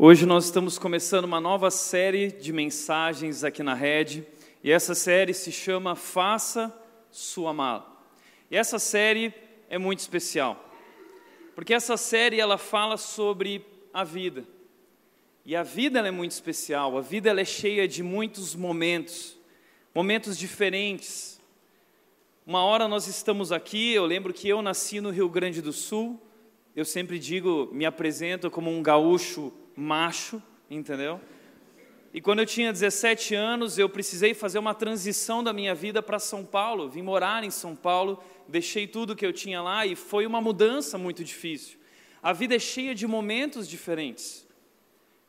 Hoje nós estamos começando uma nova série de mensagens aqui na rede, e essa série se chama Faça Sua Mala. E essa série é muito especial, porque essa série ela fala sobre a vida. E a vida é muito especial, a vida é cheia de muitos momentos, momentos diferentes. Uma hora nós estamos aqui, eu lembro que eu nasci no Rio Grande do Sul, eu sempre digo, me apresento como um gaúcho macho, entendeu? E quando eu tinha 17 anos, eu precisei fazer uma transição da minha vida para São Paulo. Vim morar em São Paulo, deixei tudo que eu tinha lá e foi uma mudança muito difícil. A vida é cheia de momentos diferentes.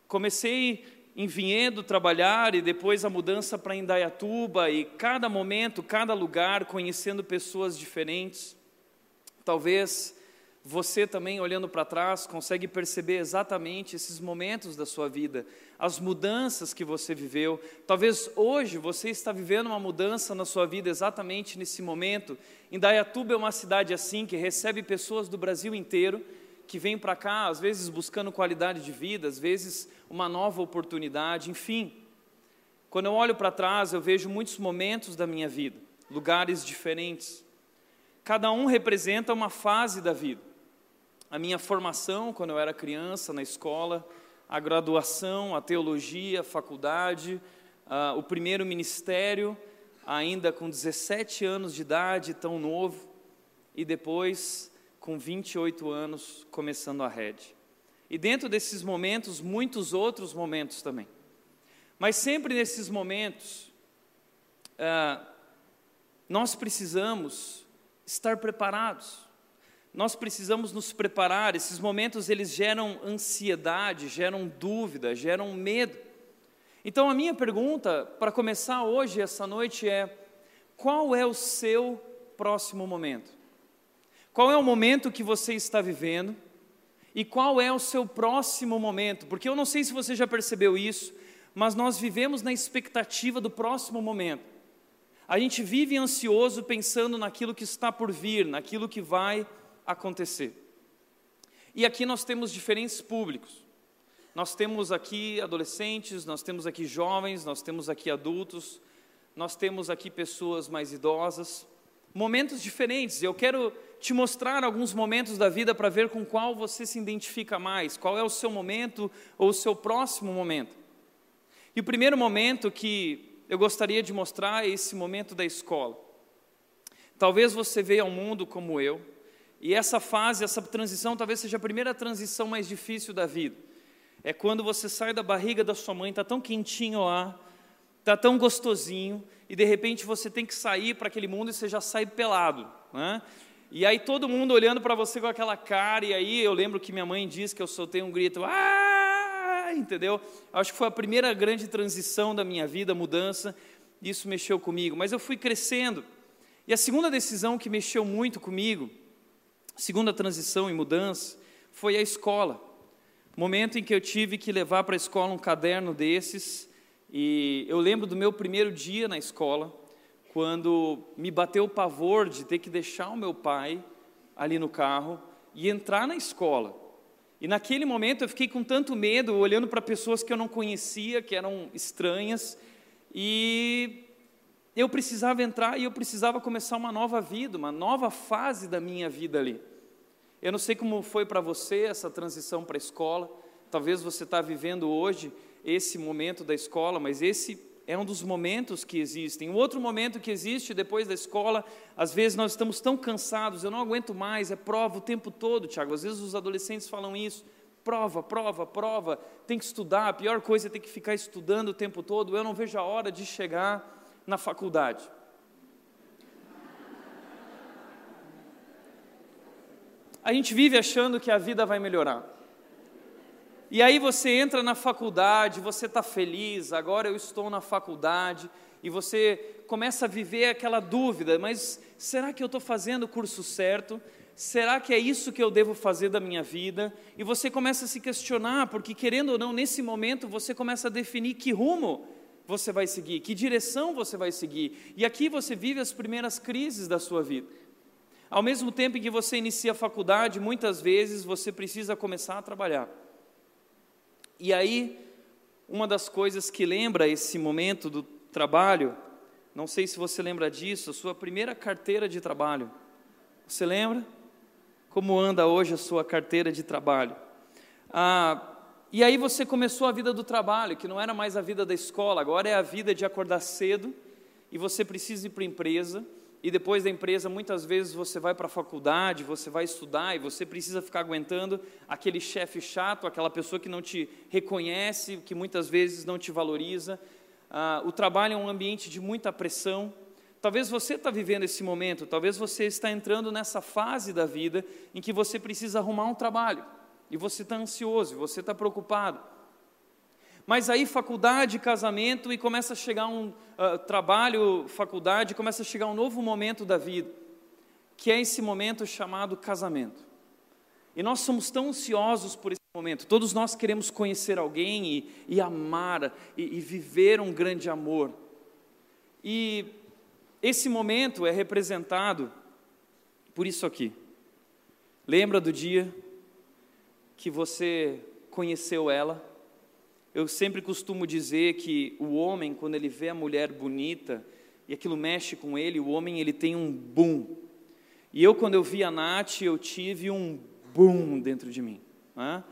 Comecei em Vinhedo trabalhar e depois a mudança para Indaiatuba e cada momento, cada lugar, conhecendo pessoas diferentes. Talvez você também, olhando para trás, consegue perceber exatamente esses momentos da sua vida, as mudanças que você viveu. Talvez hoje você está vivendo uma mudança na sua vida exatamente nesse momento. Indaiatuba é uma cidade assim, que recebe pessoas do Brasil inteiro, que vêm para cá, às vezes buscando qualidade de vida, às vezes uma nova oportunidade, enfim. Quando eu olho para trás, eu vejo muitos momentos da minha vida, lugares diferentes. Cada um representa uma fase da vida a minha formação quando eu era criança na escola, a graduação, a teologia, a faculdade, uh, o primeiro ministério, ainda com 17 anos de idade, tão novo, e depois, com 28 anos, começando a rede. E dentro desses momentos, muitos outros momentos também. Mas sempre nesses momentos, uh, nós precisamos estar preparados nós precisamos nos preparar. Esses momentos eles geram ansiedade, geram dúvida, geram medo. Então a minha pergunta para começar hoje essa noite é: qual é o seu próximo momento? Qual é o momento que você está vivendo? E qual é o seu próximo momento? Porque eu não sei se você já percebeu isso, mas nós vivemos na expectativa do próximo momento. A gente vive ansioso pensando naquilo que está por vir, naquilo que vai. E aqui nós temos diferentes públicos. Nós temos aqui adolescentes, nós temos aqui jovens, nós temos aqui adultos, nós temos aqui pessoas mais idosas, momentos diferentes. Eu quero te mostrar alguns momentos da vida para ver com qual você se identifica mais, qual é o seu momento ou o seu próximo momento. E o primeiro momento que eu gostaria de mostrar é esse momento da escola. Talvez você veja ao mundo como eu, e essa fase, essa transição, talvez seja a primeira transição mais difícil da vida. É quando você sai da barriga da sua mãe, está tão quentinho lá, está tão gostosinho, e de repente você tem que sair para aquele mundo e você já sai pelado. Né? E aí todo mundo olhando para você com aquela cara, e aí eu lembro que minha mãe disse que eu soltei um grito, ah! entendeu? Acho que foi a primeira grande transição da minha vida, mudança, isso mexeu comigo. Mas eu fui crescendo. E a segunda decisão que mexeu muito comigo segunda transição e mudança foi a escola. Momento em que eu tive que levar para a escola um caderno desses, e eu lembro do meu primeiro dia na escola, quando me bateu o pavor de ter que deixar o meu pai ali no carro e entrar na escola. E naquele momento eu fiquei com tanto medo, olhando para pessoas que eu não conhecia, que eram estranhas, e eu precisava entrar e eu precisava começar uma nova vida, uma nova fase da minha vida ali. Eu não sei como foi para você essa transição para a escola, talvez você está vivendo hoje esse momento da escola, mas esse é um dos momentos que existem. Um outro momento que existe depois da escola, às vezes nós estamos tão cansados, eu não aguento mais, é prova o tempo todo, Tiago. Às vezes os adolescentes falam isso, prova, prova, prova, tem que estudar, a pior coisa é ter que ficar estudando o tempo todo, eu não vejo a hora de chegar na faculdade. A gente vive achando que a vida vai melhorar. E aí você entra na faculdade, você está feliz, agora eu estou na faculdade, e você começa a viver aquela dúvida: mas será que eu estou fazendo o curso certo? Será que é isso que eu devo fazer da minha vida? E você começa a se questionar, porque querendo ou não, nesse momento você começa a definir que rumo você vai seguir, que direção você vai seguir. E aqui você vive as primeiras crises da sua vida. Ao mesmo tempo em que você inicia a faculdade, muitas vezes você precisa começar a trabalhar. E aí, uma das coisas que lembra esse momento do trabalho, não sei se você lembra disso, a sua primeira carteira de trabalho. Você lembra? Como anda hoje a sua carteira de trabalho? Ah, e aí você começou a vida do trabalho, que não era mais a vida da escola, agora é a vida de acordar cedo e você precisa ir para a empresa e depois da empresa, muitas vezes você vai para a faculdade, você vai estudar e você precisa ficar aguentando aquele chefe chato, aquela pessoa que não te reconhece, que muitas vezes não te valoriza. Ah, o trabalho é um ambiente de muita pressão. Talvez você está vivendo esse momento, talvez você está entrando nessa fase da vida em que você precisa arrumar um trabalho e você está ansioso, você está preocupado. Mas aí faculdade, casamento e começa a chegar um uh, trabalho, faculdade, começa a chegar um novo momento da vida, que é esse momento chamado casamento. E nós somos tão ansiosos por esse momento. Todos nós queremos conhecer alguém e, e amar e, e viver um grande amor. E esse momento é representado por isso aqui. Lembra do dia que você conheceu ela? Eu sempre costumo dizer que o homem, quando ele vê a mulher bonita e aquilo mexe com ele, o homem ele tem um boom. E eu, quando eu vi a Nath, eu tive um boom dentro de mim. Né?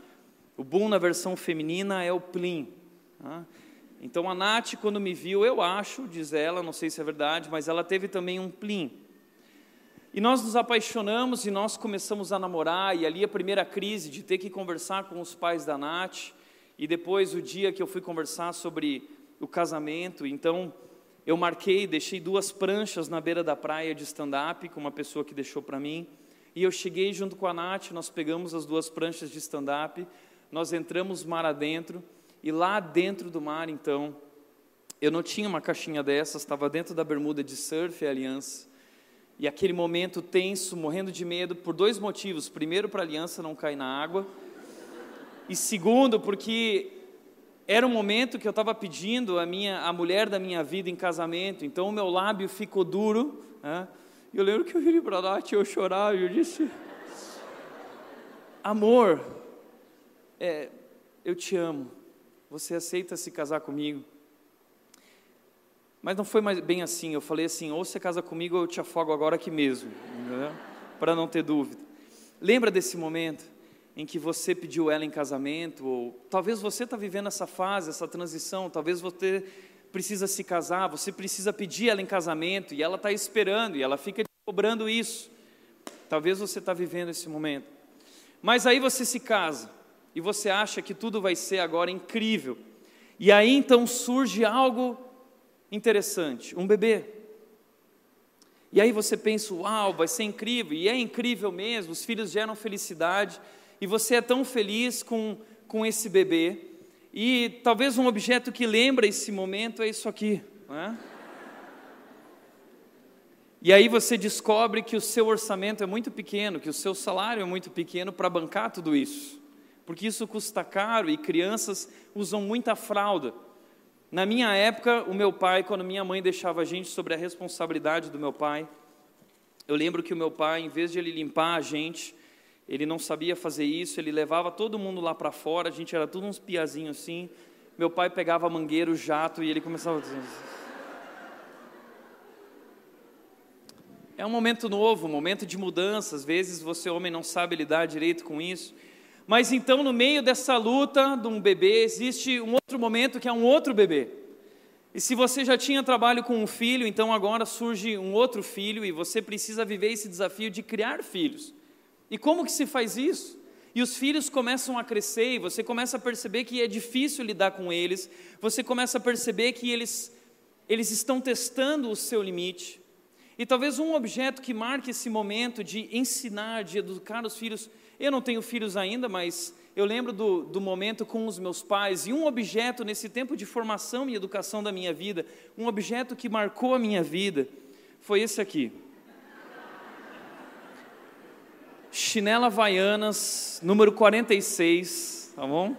O boom na versão feminina é o plim. Né? Então a Nath, quando me viu, eu acho, diz ela, não sei se é verdade, mas ela teve também um plim. E nós nos apaixonamos e nós começamos a namorar, e ali a primeira crise de ter que conversar com os pais da Nath, e depois o dia que eu fui conversar sobre o casamento, então eu marquei, deixei duas pranchas na beira da praia de stand-up com uma pessoa que deixou para mim. E eu cheguei junto com a Nath, nós pegamos as duas pranchas de stand-up, nós entramos mar adentro, e lá dentro do mar, então, eu não tinha uma caixinha dessas, estava dentro da bermuda de surf e aliança. E aquele momento tenso, morrendo de medo, por dois motivos. Primeiro, para a aliança não cair na água, e segundo, porque era um momento que eu estava pedindo a minha a mulher da minha vida em casamento, então o meu lábio ficou duro. Né? Eu lembro que eu virei para lá eu chorava eu disse: Amor, é, eu te amo, você aceita se casar comigo? Mas não foi mais bem assim, eu falei assim: ou você casa comigo ou eu te afogo agora aqui mesmo, para não ter dúvida. Lembra desse momento? Em que você pediu ela em casamento, ou talvez você está vivendo essa fase, essa transição, talvez você precisa se casar, você precisa pedir ela em casamento e ela está esperando e ela fica cobrando isso. Talvez você está vivendo esse momento. Mas aí você se casa e você acha que tudo vai ser agora incrível. E aí então surge algo interessante, um bebê. E aí você pensa, uau, vai ser incrível, e é incrível mesmo, os filhos geram felicidade, e você é tão feliz com, com esse bebê, e talvez um objeto que lembra esse momento é isso aqui. É? E aí você descobre que o seu orçamento é muito pequeno, que o seu salário é muito pequeno para bancar tudo isso, porque isso custa caro e crianças usam muita fralda. Na minha época, o meu pai, quando minha mãe deixava a gente sobre a responsabilidade do meu pai, eu lembro que o meu pai, em vez de ele limpar a gente, ele não sabia fazer isso, ele levava todo mundo lá para fora, a gente era tudo uns piazinhos assim. Meu pai pegava a mangueira, o jato e ele começava a dizer. É um momento novo, um momento de mudança. Às vezes você, homem, não sabe lidar direito com isso. Mas então, no meio dessa luta de um bebê, existe um outro momento que é um outro bebê. E se você já tinha trabalho com um filho, então agora surge um outro filho e você precisa viver esse desafio de criar filhos. E como que se faz isso? E os filhos começam a crescer e você começa a perceber que é difícil lidar com eles, você começa a perceber que eles, eles estão testando o seu limite. E talvez um objeto que marque esse momento de ensinar, de educar os filhos. Eu não tenho filhos ainda, mas eu lembro do, do momento com os meus pais. E um objeto nesse tempo de formação e educação da minha vida, um objeto que marcou a minha vida, foi esse aqui. Chinela Havaianas, número 46, tá bom?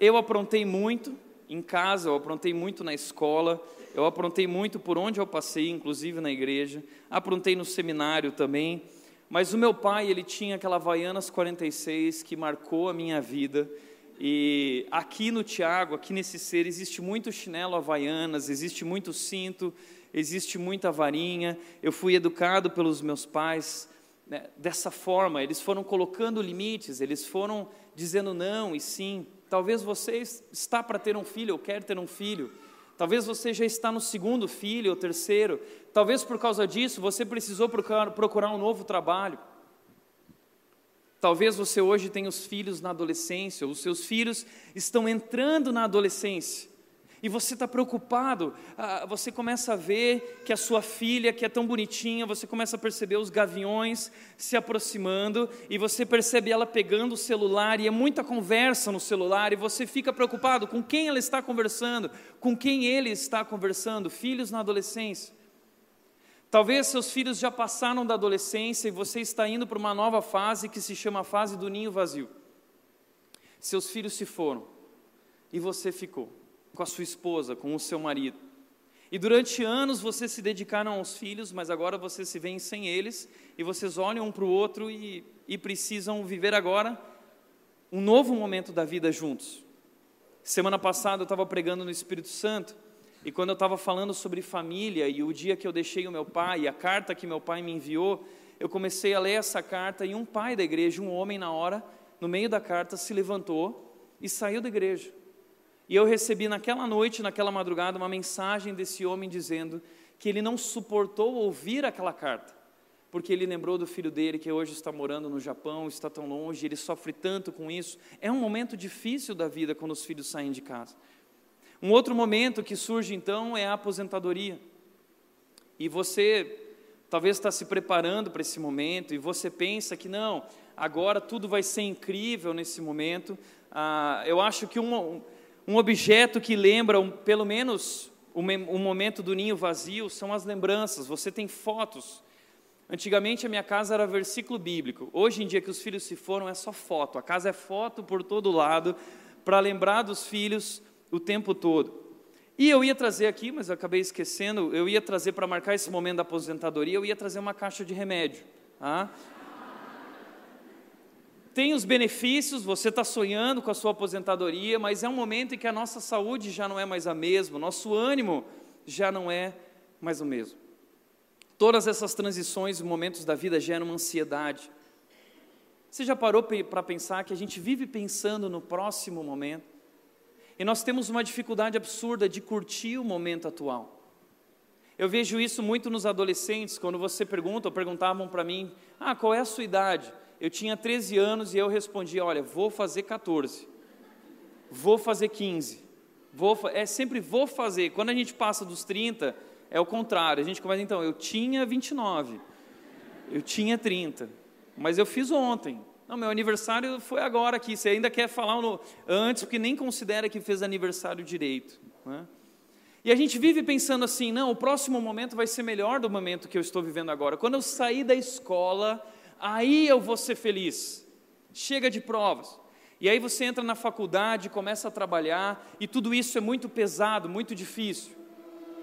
Eu aprontei muito em casa, eu aprontei muito na escola, eu aprontei muito por onde eu passei, inclusive na igreja, aprontei no seminário também, mas o meu pai, ele tinha aquela Havaianas 46 que marcou a minha vida, E aqui no Tiago, aqui nesse ser, existe muito chinelo havaianas, existe muito cinto, existe muita varinha. Eu fui educado pelos meus pais né, dessa forma, eles foram colocando limites, eles foram dizendo não e sim. Talvez você está para ter um filho ou quer ter um filho. Talvez você já está no segundo filho ou terceiro. Talvez por causa disso você precisou procurar, um novo trabalho. Talvez você hoje tenha os filhos na adolescência, ou os seus filhos estão entrando na adolescência. E você está preocupado, ah, você começa a ver que a sua filha, que é tão bonitinha, você começa a perceber os gaviões se aproximando, e você percebe ela pegando o celular, e é muita conversa no celular, e você fica preocupado com quem ela está conversando, com quem ele está conversando, filhos na adolescência. Talvez seus filhos já passaram da adolescência e você está indo para uma nova fase que se chama a fase do ninho vazio. Seus filhos se foram e você ficou com a sua esposa, com o seu marido. E durante anos vocês se dedicaram aos filhos, mas agora vocês se veem sem eles e vocês olham um para o outro e, e precisam viver agora um novo momento da vida juntos. Semana passada eu estava pregando no Espírito Santo e quando eu estava falando sobre família e o dia que eu deixei o meu pai e a carta que meu pai me enviou, eu comecei a ler essa carta e um pai da igreja, um homem na hora, no meio da carta, se levantou e saiu da igreja. E eu recebi naquela noite, naquela madrugada, uma mensagem desse homem dizendo que ele não suportou ouvir aquela carta, porque ele lembrou do filho dele que hoje está morando no Japão, está tão longe, ele sofre tanto com isso. É um momento difícil da vida quando os filhos saem de casa. Um outro momento que surge então é a aposentadoria. E você talvez está se preparando para esse momento e você pensa que não, agora tudo vai ser incrível nesse momento. Ah, eu acho que um, um objeto que lembra um, pelo menos o momento do ninho vazio são as lembranças. Você tem fotos. Antigamente a minha casa era versículo bíblico. Hoje em dia que os filhos se foram é só foto. A casa é foto por todo lado para lembrar dos filhos o tempo todo. E eu ia trazer aqui, mas eu acabei esquecendo, eu ia trazer para marcar esse momento da aposentadoria, eu ia trazer uma caixa de remédio. Tá? Tem os benefícios, você está sonhando com a sua aposentadoria, mas é um momento em que a nossa saúde já não é mais a mesma, nosso ânimo já não é mais o mesmo. Todas essas transições e momentos da vida geram uma ansiedade. Você já parou para pensar que a gente vive pensando no próximo momento? E nós temos uma dificuldade absurda de curtir o momento atual. Eu vejo isso muito nos adolescentes, quando você pergunta, ou perguntavam para mim, ah, qual é a sua idade? Eu tinha 13 anos e eu respondia, olha, vou fazer 14, vou fazer 15, vou, é sempre vou fazer. Quando a gente passa dos 30, é o contrário, a gente começa, então, eu tinha 29, eu tinha 30, mas eu fiz ontem, não, meu aniversário foi agora aqui. Você ainda quer falar no, antes, porque nem considera que fez aniversário direito. Né? E a gente vive pensando assim: não, o próximo momento vai ser melhor do momento que eu estou vivendo agora. Quando eu sair da escola, aí eu vou ser feliz. Chega de provas. E aí você entra na faculdade, começa a trabalhar, e tudo isso é muito pesado, muito difícil.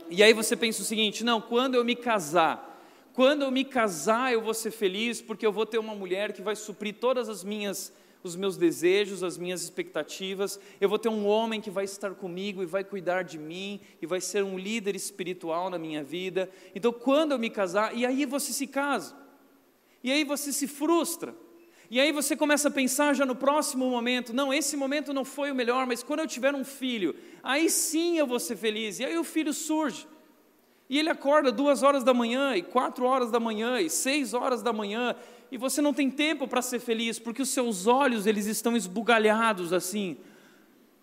E aí você pensa o seguinte: não, quando eu me casar, quando eu me casar, eu vou ser feliz porque eu vou ter uma mulher que vai suprir todas as minhas os meus desejos, as minhas expectativas. Eu vou ter um homem que vai estar comigo e vai cuidar de mim e vai ser um líder espiritual na minha vida. Então, quando eu me casar, e aí você se casa. E aí você se frustra. E aí você começa a pensar já no próximo momento, não, esse momento não foi o melhor, mas quando eu tiver um filho, aí sim eu vou ser feliz. E aí o filho surge. E ele acorda duas horas da manhã, e quatro horas da manhã, e seis horas da manhã, e você não tem tempo para ser feliz, porque os seus olhos eles estão esbugalhados assim.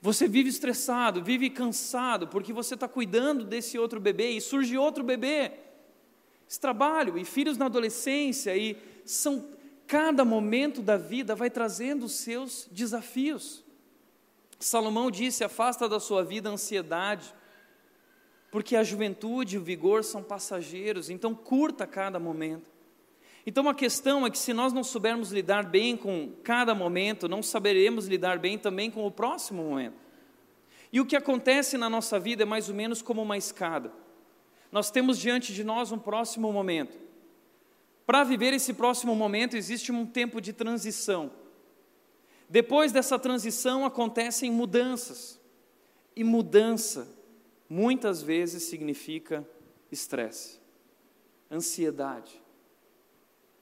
Você vive estressado, vive cansado, porque você está cuidando desse outro bebê, e surge outro bebê. Esse trabalho, e filhos na adolescência, e são cada momento da vida vai trazendo os seus desafios. Salomão disse: afasta da sua vida a ansiedade, porque a juventude e o vigor são passageiros, então curta cada momento. Então a questão é que se nós não soubermos lidar bem com cada momento, não saberemos lidar bem também com o próximo momento. E o que acontece na nossa vida é mais ou menos como uma escada. Nós temos diante de nós um próximo momento. Para viver esse próximo momento existe um tempo de transição. Depois dessa transição acontecem mudanças. E mudança muitas vezes significa estresse, ansiedade.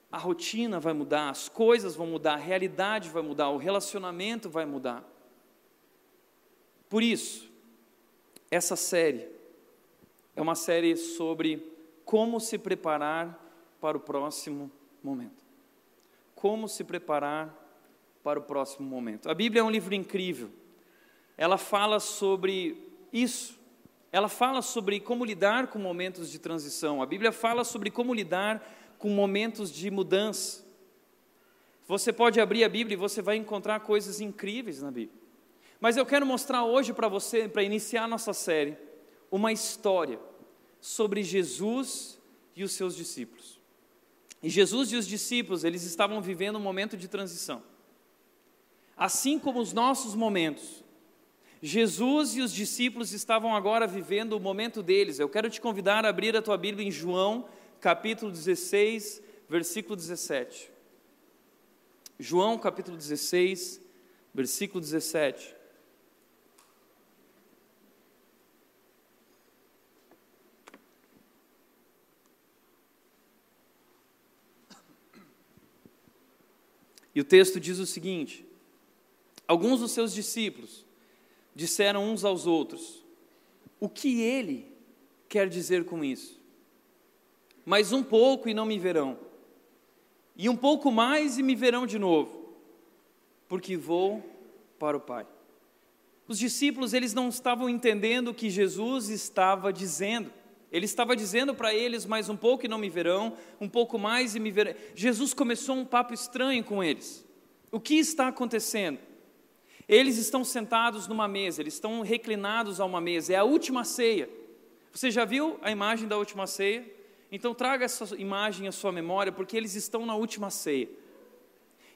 A rotina vai mudar, as coisas vão mudar, a realidade vai mudar, o relacionamento vai mudar. Por isso, essa série é uma série sobre como se preparar para o próximo momento. Como se preparar para o próximo momento. A Bíblia é um livro incrível. Ela fala sobre isso. Ela fala sobre como lidar com momentos de transição. A Bíblia fala sobre como lidar com momentos de mudança. Você pode abrir a Bíblia e você vai encontrar coisas incríveis na Bíblia. Mas eu quero mostrar hoje para você, para iniciar nossa série, uma história sobre Jesus e os seus discípulos. E Jesus e os discípulos, eles estavam vivendo um momento de transição. Assim como os nossos momentos, Jesus e os discípulos estavam agora vivendo o momento deles. Eu quero te convidar a abrir a tua Bíblia em João, capítulo 16, versículo 17. João, capítulo 16, versículo 17. E o texto diz o seguinte: Alguns dos seus discípulos disseram uns aos outros: O que ele quer dizer com isso? Mais um pouco e não me verão, e um pouco mais e me verão de novo, porque vou para o Pai. Os discípulos, eles não estavam entendendo o que Jesus estava dizendo. Ele estava dizendo para eles: mais um pouco e não me verão, um pouco mais e me verão. Jesus começou um papo estranho com eles. O que está acontecendo? Eles estão sentados numa mesa, eles estão reclinados a uma mesa, é a última ceia. Você já viu a imagem da última ceia? Então traga essa imagem à sua memória, porque eles estão na última ceia.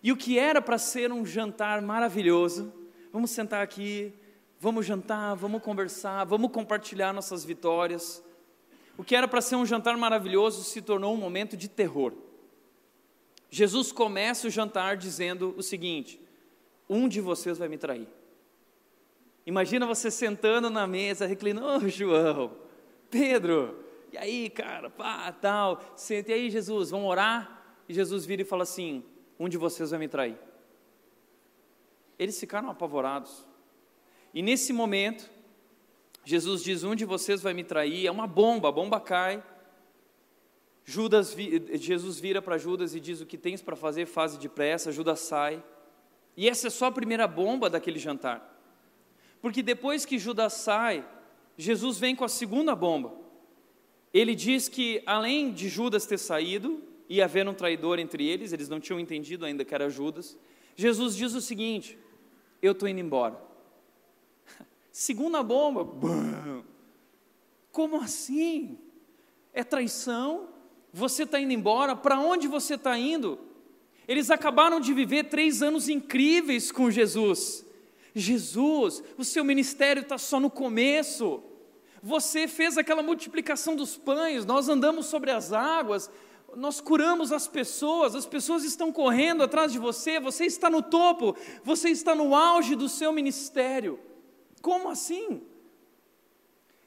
E o que era para ser um jantar maravilhoso, vamos sentar aqui, vamos jantar, vamos conversar, vamos compartilhar nossas vitórias. O que era para ser um jantar maravilhoso se tornou um momento de terror. Jesus começa o jantar dizendo o seguinte: um de vocês vai me trair. Imagina você sentando na mesa, reclinando, ô oh, João, Pedro, e aí, cara, pá, tal, senta, e aí, Jesus, vamos orar? E Jesus vira e fala assim: um de vocês vai me trair. Eles ficaram apavorados. E nesse momento, Jesus diz: um de vocês vai me trair, é uma bomba, a bomba cai. Judas, Jesus vira para Judas e diz: o que tens para fazer, faz depressa. Judas sai. E essa é só a primeira bomba daquele jantar. Porque depois que Judas sai, Jesus vem com a segunda bomba. Ele diz que além de Judas ter saído e haver um traidor entre eles, eles não tinham entendido ainda que era Judas. Jesus diz o seguinte: Eu estou indo embora. Segunda bomba. Como assim? É traição? Você está indo embora? Para onde você está indo? Eles acabaram de viver três anos incríveis com Jesus. Jesus, o seu ministério está só no começo. Você fez aquela multiplicação dos pães, nós andamos sobre as águas, nós curamos as pessoas, as pessoas estão correndo atrás de você, você está no topo, você está no auge do seu ministério. Como assim?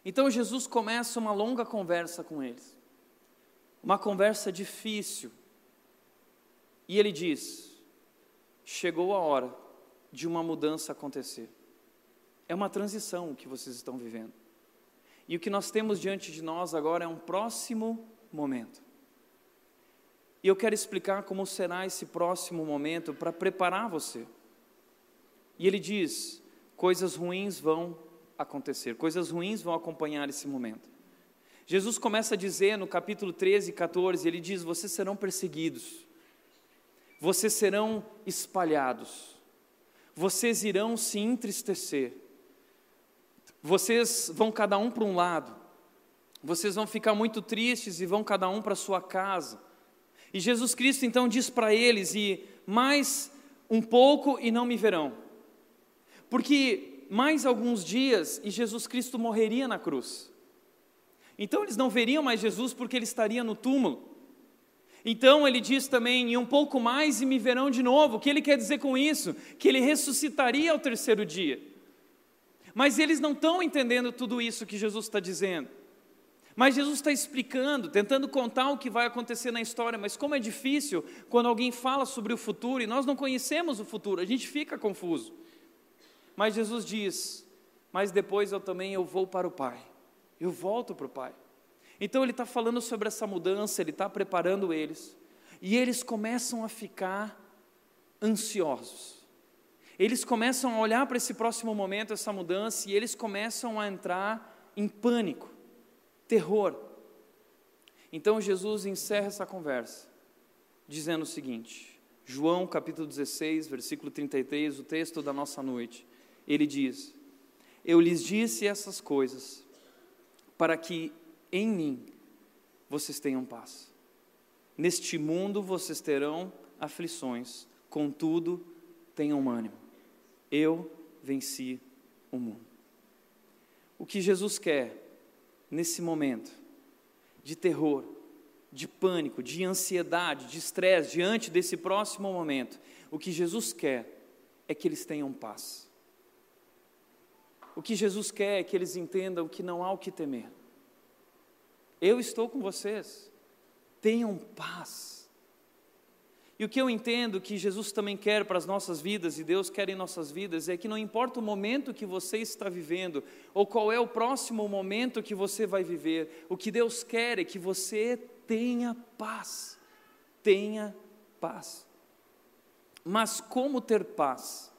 Então Jesus começa uma longa conversa com eles, uma conversa difícil, e ele diz: chegou a hora de uma mudança acontecer. É uma transição que vocês estão vivendo. E o que nós temos diante de nós agora é um próximo momento. E eu quero explicar como será esse próximo momento para preparar você. E ele diz: coisas ruins vão acontecer, coisas ruins vão acompanhar esse momento. Jesus começa a dizer no capítulo 13 e 14: ele diz: vocês serão perseguidos vocês serão espalhados, vocês irão se entristecer, vocês vão cada um para um lado, vocês vão ficar muito tristes e vão cada um para sua casa. E Jesus Cristo então diz para eles: e mais um pouco e não me verão, porque mais alguns dias e Jesus Cristo morreria na cruz. Então eles não veriam mais Jesus porque ele estaria no túmulo. Então ele diz também: e um pouco mais e me verão de novo. O que ele quer dizer com isso? Que ele ressuscitaria ao terceiro dia. Mas eles não estão entendendo tudo isso que Jesus está dizendo. Mas Jesus está explicando, tentando contar o que vai acontecer na história. Mas como é difícil quando alguém fala sobre o futuro e nós não conhecemos o futuro, a gente fica confuso. Mas Jesus diz: Mas depois eu também eu vou para o Pai, eu volto para o Pai. Então ele está falando sobre essa mudança, ele está preparando eles, e eles começam a ficar ansiosos. Eles começam a olhar para esse próximo momento, essa mudança, e eles começam a entrar em pânico, terror. Então Jesus encerra essa conversa, dizendo o seguinte: João capítulo 16, versículo 33, o texto da nossa noite. Ele diz: Eu lhes disse essas coisas para que em mim vocês tenham paz. Neste mundo vocês terão aflições, contudo, tenham ânimo. Eu venci o mundo. O que Jesus quer nesse momento de terror, de pânico, de ansiedade, de estresse diante desse próximo momento, o que Jesus quer é que eles tenham paz. O que Jesus quer é que eles entendam que não há o que temer. Eu estou com vocês. Tenham paz. E o que eu entendo que Jesus também quer para as nossas vidas e Deus quer em nossas vidas é que não importa o momento que você está vivendo ou qual é o próximo momento que você vai viver, o que Deus quer é que você tenha paz. Tenha paz. Mas como ter paz?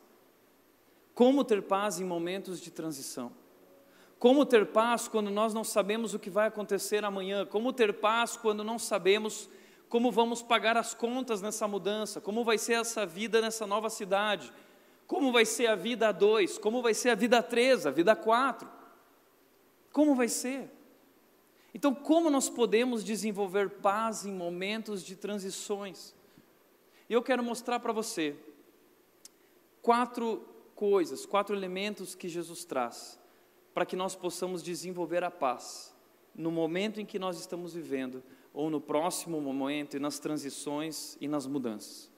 Como ter paz em momentos de transição? Como ter paz quando nós não sabemos o que vai acontecer amanhã? Como ter paz quando não sabemos como vamos pagar as contas nessa mudança? Como vai ser essa vida nessa nova cidade? Como vai ser a vida a dois? Como vai ser a vida a três, a vida a quatro? Como vai ser? Então, como nós podemos desenvolver paz em momentos de transições? E eu quero mostrar para você quatro coisas, quatro elementos que Jesus traz para que nós possamos desenvolver a paz no momento em que nós estamos vivendo, ou no próximo momento, e nas transições e nas mudanças.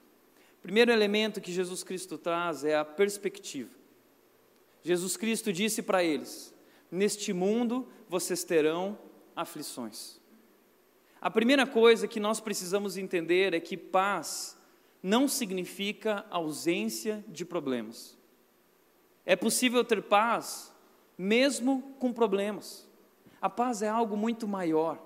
Primeiro elemento que Jesus Cristo traz é a perspectiva. Jesus Cristo disse para eles: Neste mundo vocês terão aflições. A primeira coisa que nós precisamos entender é que paz não significa ausência de problemas. É possível ter paz mesmo com problemas. A paz é algo muito maior.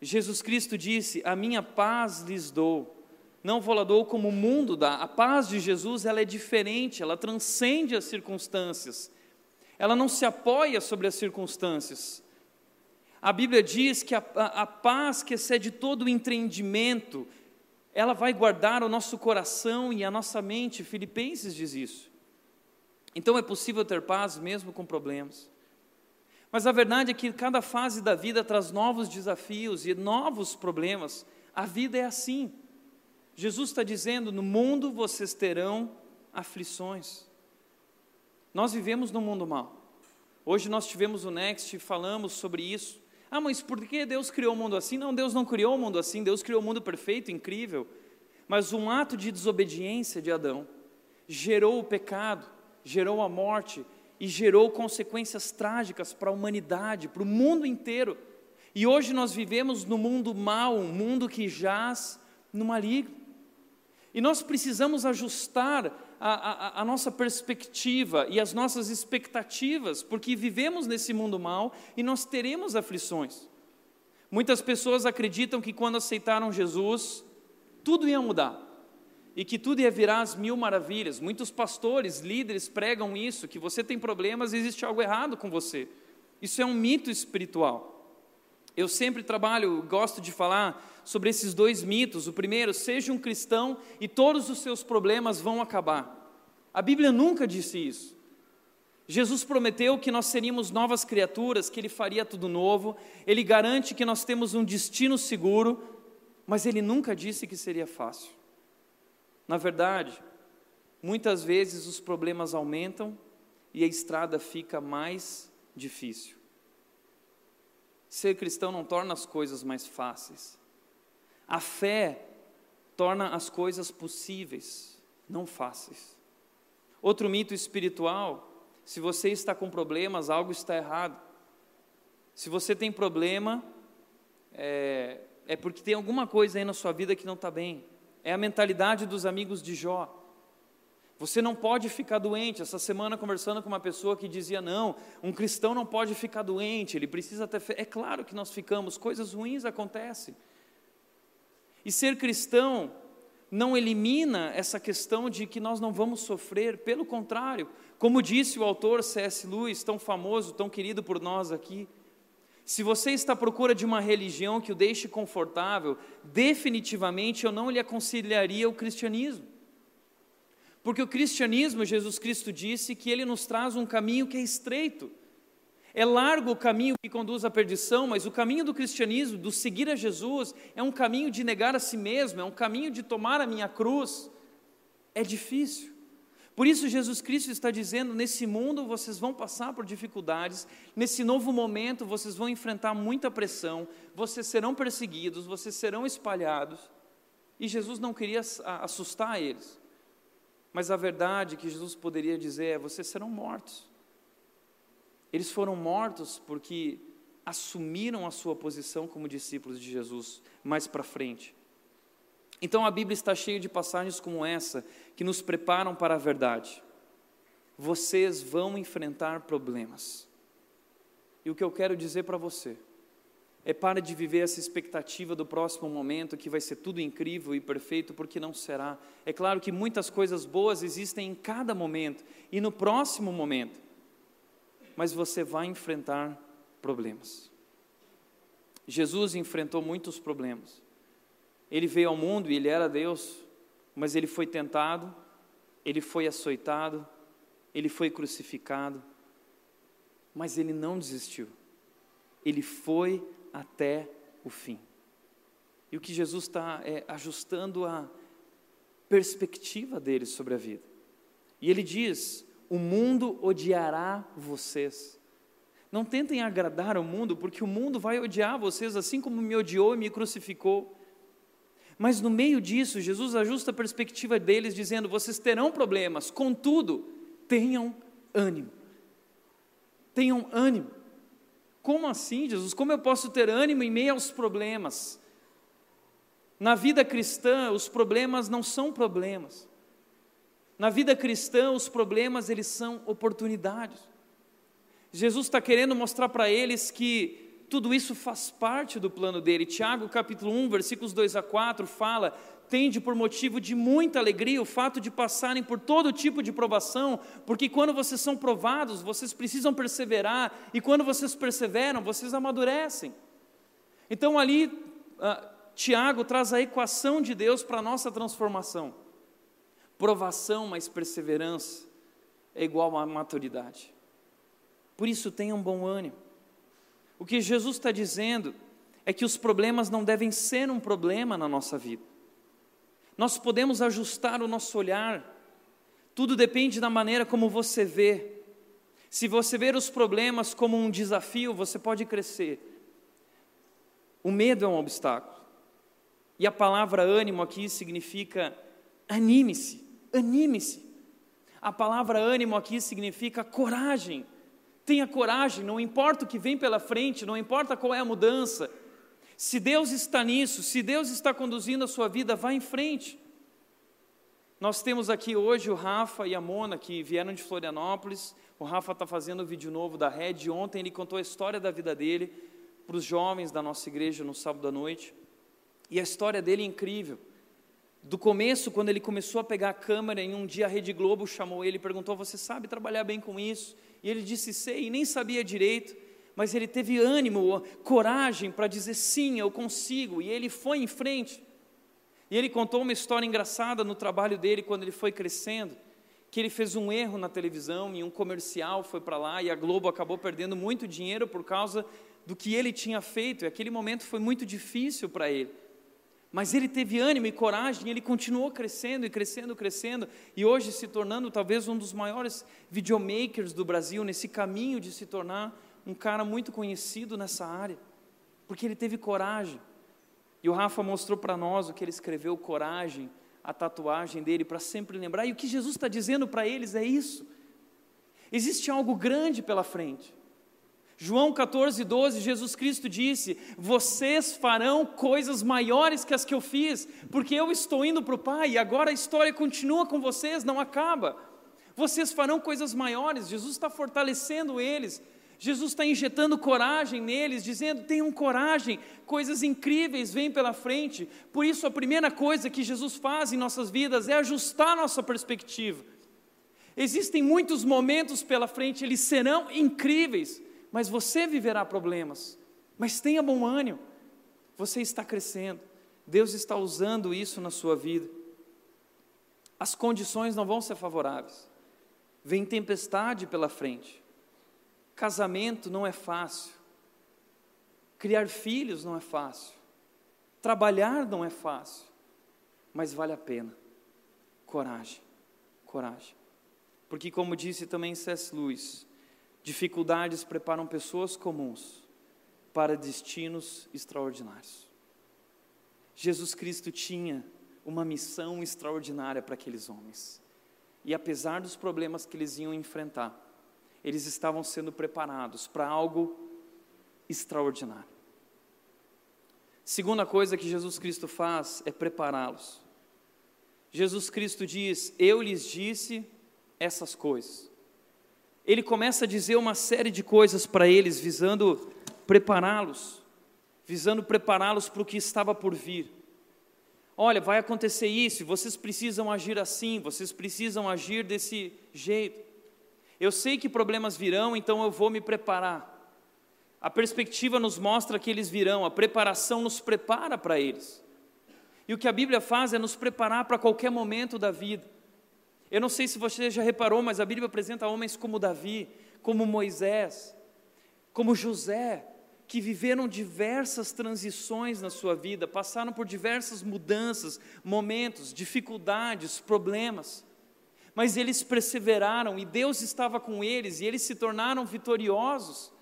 Jesus Cristo disse: A minha paz lhes dou. Não vou lá dou como o mundo dá. A paz de Jesus ela é diferente, ela transcende as circunstâncias. Ela não se apoia sobre as circunstâncias. A Bíblia diz que a, a, a paz que excede todo o entendimento, ela vai guardar o nosso coração e a nossa mente. Filipenses diz isso. Então é possível ter paz mesmo com problemas. Mas a verdade é que cada fase da vida traz novos desafios e novos problemas. A vida é assim. Jesus está dizendo: no mundo vocês terão aflições. Nós vivemos num mundo mau. Hoje nós tivemos o Next e falamos sobre isso. Ah, mas por que Deus criou o mundo assim? Não, Deus não criou o mundo assim, Deus criou o mundo perfeito, incrível. Mas um ato de desobediência de Adão gerou o pecado gerou a morte e gerou consequências trágicas para a humanidade, para o mundo inteiro. E hoje nós vivemos no mundo mau, um mundo que jaz no maligno. E nós precisamos ajustar a, a, a, nossa perspectiva e as nossas expectativas, porque vivemos nesse mundo mal e nós teremos aflições. Muitas pessoas acreditam que quando aceitaram Jesus, tudo ia mudar e que tudo ia virar as mil maravilhas. Muitos pastores, líderes pregam isso, que você tem problemas e existe algo errado com você. Isso é um mito espiritual. Eu sempre trabalho, gosto de falar sobre esses dois mitos. O primeiro, seja um cristão e todos os seus problemas vão acabar. A Bíblia nunca disse isso. Jesus prometeu que nós seríamos novas criaturas, que Ele faria tudo novo, Ele garante que nós temos um destino seguro, mas Ele nunca disse que seria fácil. Na verdade, muitas vezes os problemas aumentam e a estrada fica mais difícil. Ser cristão não torna as coisas mais fáceis. A fé torna as coisas possíveis, não fáceis. Outro mito espiritual: se você está com problemas, algo está errado. Se você tem problema, é, é porque tem alguma coisa aí na sua vida que não está bem. É a mentalidade dos amigos de Jó. Você não pode ficar doente. Essa semana, conversando com uma pessoa que dizia: não, um cristão não pode ficar doente, ele precisa ter fé. É claro que nós ficamos, coisas ruins acontecem. E ser cristão não elimina essa questão de que nós não vamos sofrer, pelo contrário, como disse o autor C.S. Lewis, tão famoso, tão querido por nós aqui, se você está à procura de uma religião que o deixe confortável, definitivamente eu não lhe aconselharia o cristianismo. Porque o cristianismo, Jesus Cristo disse que ele nos traz um caminho que é estreito. É largo o caminho que conduz à perdição, mas o caminho do cristianismo, do seguir a Jesus, é um caminho de negar a si mesmo, é um caminho de tomar a minha cruz. É difícil. Por isso, Jesus Cristo está dizendo: nesse mundo vocês vão passar por dificuldades, nesse novo momento vocês vão enfrentar muita pressão, vocês serão perseguidos, vocês serão espalhados. E Jesus não queria assustar eles, mas a verdade que Jesus poderia dizer é: vocês serão mortos. Eles foram mortos porque assumiram a sua posição como discípulos de Jesus mais para frente. Então a Bíblia está cheia de passagens como essa que nos preparam para a verdade. Vocês vão enfrentar problemas. E o que eu quero dizer para você é para de viver essa expectativa do próximo momento que vai ser tudo incrível e perfeito, porque não será. É claro que muitas coisas boas existem em cada momento e no próximo momento, mas você vai enfrentar problemas. Jesus enfrentou muitos problemas. Ele veio ao mundo e ele era Deus, mas ele foi tentado, ele foi açoitado, ele foi crucificado, mas ele não desistiu. Ele foi até o fim. E o que Jesus está é ajustando a perspectiva dele sobre a vida. E ele diz: O mundo odiará vocês. Não tentem agradar ao mundo, porque o mundo vai odiar vocês, assim como me odiou e me crucificou. Mas no meio disso, Jesus ajusta a perspectiva deles, dizendo: vocês terão problemas, contudo, tenham ânimo. Tenham ânimo. Como assim, Jesus? Como eu posso ter ânimo em meio aos problemas? Na vida cristã, os problemas não são problemas. Na vida cristã, os problemas eles são oportunidades. Jesus está querendo mostrar para eles que tudo isso faz parte do plano dele. Tiago, capítulo 1, versículos 2 a 4, fala: tende por motivo de muita alegria o fato de passarem por todo tipo de provação, porque quando vocês são provados, vocês precisam perseverar, e quando vocês perseveram, vocês amadurecem. Então, ali, uh, Tiago traz a equação de Deus para a nossa transformação: provação mais perseverança é igual a maturidade. Por isso, tenham bom ânimo. O que Jesus está dizendo é que os problemas não devem ser um problema na nossa vida. Nós podemos ajustar o nosso olhar, tudo depende da maneira como você vê. Se você ver os problemas como um desafio, você pode crescer. O medo é um obstáculo. E a palavra ânimo aqui significa anime-se, anime-se. A palavra ânimo aqui significa coragem, Tenha coragem, não importa o que vem pela frente, não importa qual é a mudança. Se Deus está nisso, se Deus está conduzindo a sua vida, vá em frente. Nós temos aqui hoje o Rafa e a Mona que vieram de Florianópolis. O Rafa está fazendo um vídeo novo da Red. Ontem ele contou a história da vida dele para os jovens da nossa igreja no sábado à noite. E a história dele é incrível. Do começo, quando ele começou a pegar a câmera, em um dia a Rede Globo chamou ele e perguntou: Você sabe trabalhar bem com isso? E ele disse: Sei, e nem sabia direito, mas ele teve ânimo, coragem para dizer: Sim, eu consigo. E ele foi em frente. E ele contou uma história engraçada no trabalho dele quando ele foi crescendo, que ele fez um erro na televisão e um comercial foi para lá e a Globo acabou perdendo muito dinheiro por causa do que ele tinha feito. E aquele momento foi muito difícil para ele. Mas ele teve ânimo e coragem, e ele continuou crescendo e crescendo, crescendo, e hoje se tornando talvez um dos maiores videomakers do Brasil, nesse caminho de se tornar um cara muito conhecido nessa área, porque ele teve coragem. E o Rafa mostrou para nós o que ele escreveu, coragem, a tatuagem dele, para sempre lembrar. E o que Jesus está dizendo para eles é isso. Existe algo grande pela frente. João 14, 12, Jesus Cristo disse: Vocês farão coisas maiores que as que eu fiz, porque eu estou indo para o Pai e agora a história continua com vocês, não acaba. Vocês farão coisas maiores, Jesus está fortalecendo eles, Jesus está injetando coragem neles, dizendo: tenham coragem, coisas incríveis vêm pela frente. Por isso, a primeira coisa que Jesus faz em nossas vidas é ajustar nossa perspectiva. Existem muitos momentos pela frente, eles serão incríveis, mas você viverá problemas. Mas tenha bom ânimo, você está crescendo, Deus está usando isso na sua vida. As condições não vão ser favoráveis, vem tempestade pela frente Casamento não é fácil. Criar filhos não é fácil. Trabalhar não é fácil. Mas vale a pena. Coragem. Coragem. Porque, como disse também C.S. Lewis, dificuldades preparam pessoas comuns para destinos extraordinários. Jesus Cristo tinha uma missão extraordinária para aqueles homens. E apesar dos problemas que eles iam enfrentar, eles estavam sendo preparados para algo extraordinário. Segunda coisa que Jesus Cristo faz é prepará-los. Jesus Cristo diz: Eu lhes disse essas coisas. Ele começa a dizer uma série de coisas para eles, visando prepará-los, visando prepará-los para o que estava por vir. Olha, vai acontecer isso, vocês precisam agir assim, vocês precisam agir desse jeito. Eu sei que problemas virão, então eu vou me preparar. A perspectiva nos mostra que eles virão, a preparação nos prepara para eles. E o que a Bíblia faz é nos preparar para qualquer momento da vida. Eu não sei se você já reparou, mas a Bíblia apresenta homens como Davi, como Moisés, como José, que viveram diversas transições na sua vida, passaram por diversas mudanças, momentos, dificuldades, problemas mas eles perseveraram e Deus estava com eles e eles se tornaram vitoriosos.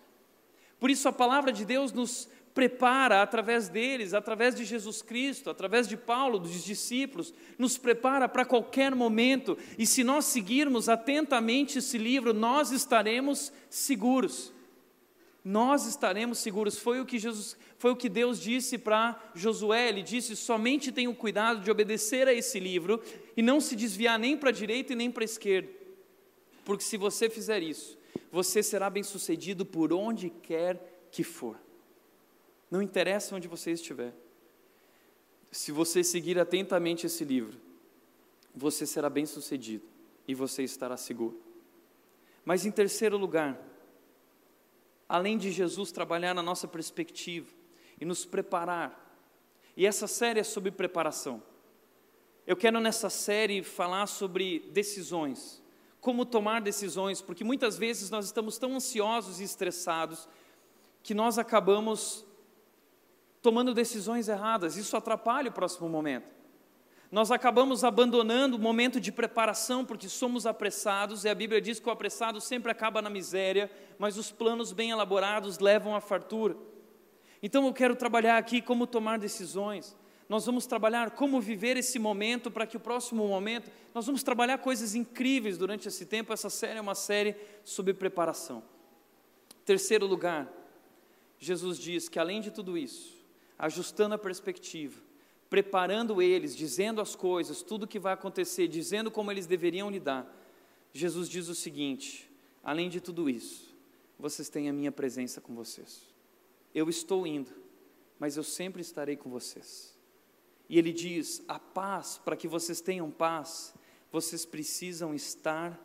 Por isso a palavra de Deus nos prepara através deles, através de Jesus Cristo, através de Paulo, dos discípulos, nos prepara para qualquer momento, e se nós seguirmos atentamente esse livro, nós estaremos seguros nós estaremos seguros. Foi o que Jesus, foi o que Deus disse para Josué. Ele disse: "Somente tenha o cuidado de obedecer a esse livro e não se desviar nem para a direita e nem para a esquerda. Porque se você fizer isso, você será bem-sucedido por onde quer que for. Não interessa onde você estiver. Se você seguir atentamente esse livro, você será bem-sucedido e você estará seguro. Mas em terceiro lugar, além de Jesus trabalhar na nossa perspectiva e nos preparar. E essa série é sobre preparação. Eu quero nessa série falar sobre decisões, como tomar decisões, porque muitas vezes nós estamos tão ansiosos e estressados que nós acabamos tomando decisões erradas. Isso atrapalha o próximo momento. Nós acabamos abandonando o momento de preparação porque somos apressados, e a Bíblia diz que o apressado sempre acaba na miséria, mas os planos bem elaborados levam à fartura. Então eu quero trabalhar aqui como tomar decisões. Nós vamos trabalhar como viver esse momento para que o próximo momento, nós vamos trabalhar coisas incríveis durante esse tempo. Essa série é uma série sobre preparação. Terceiro lugar, Jesus diz que além de tudo isso, ajustando a perspectiva, preparando eles, dizendo as coisas, tudo o que vai acontecer, dizendo como eles deveriam lidar, Jesus diz o seguinte: além de tudo isso, vocês têm a minha presença com vocês. Eu estou indo, mas eu sempre estarei com vocês. E ele diz: a paz, para que vocês tenham paz, vocês precisam estar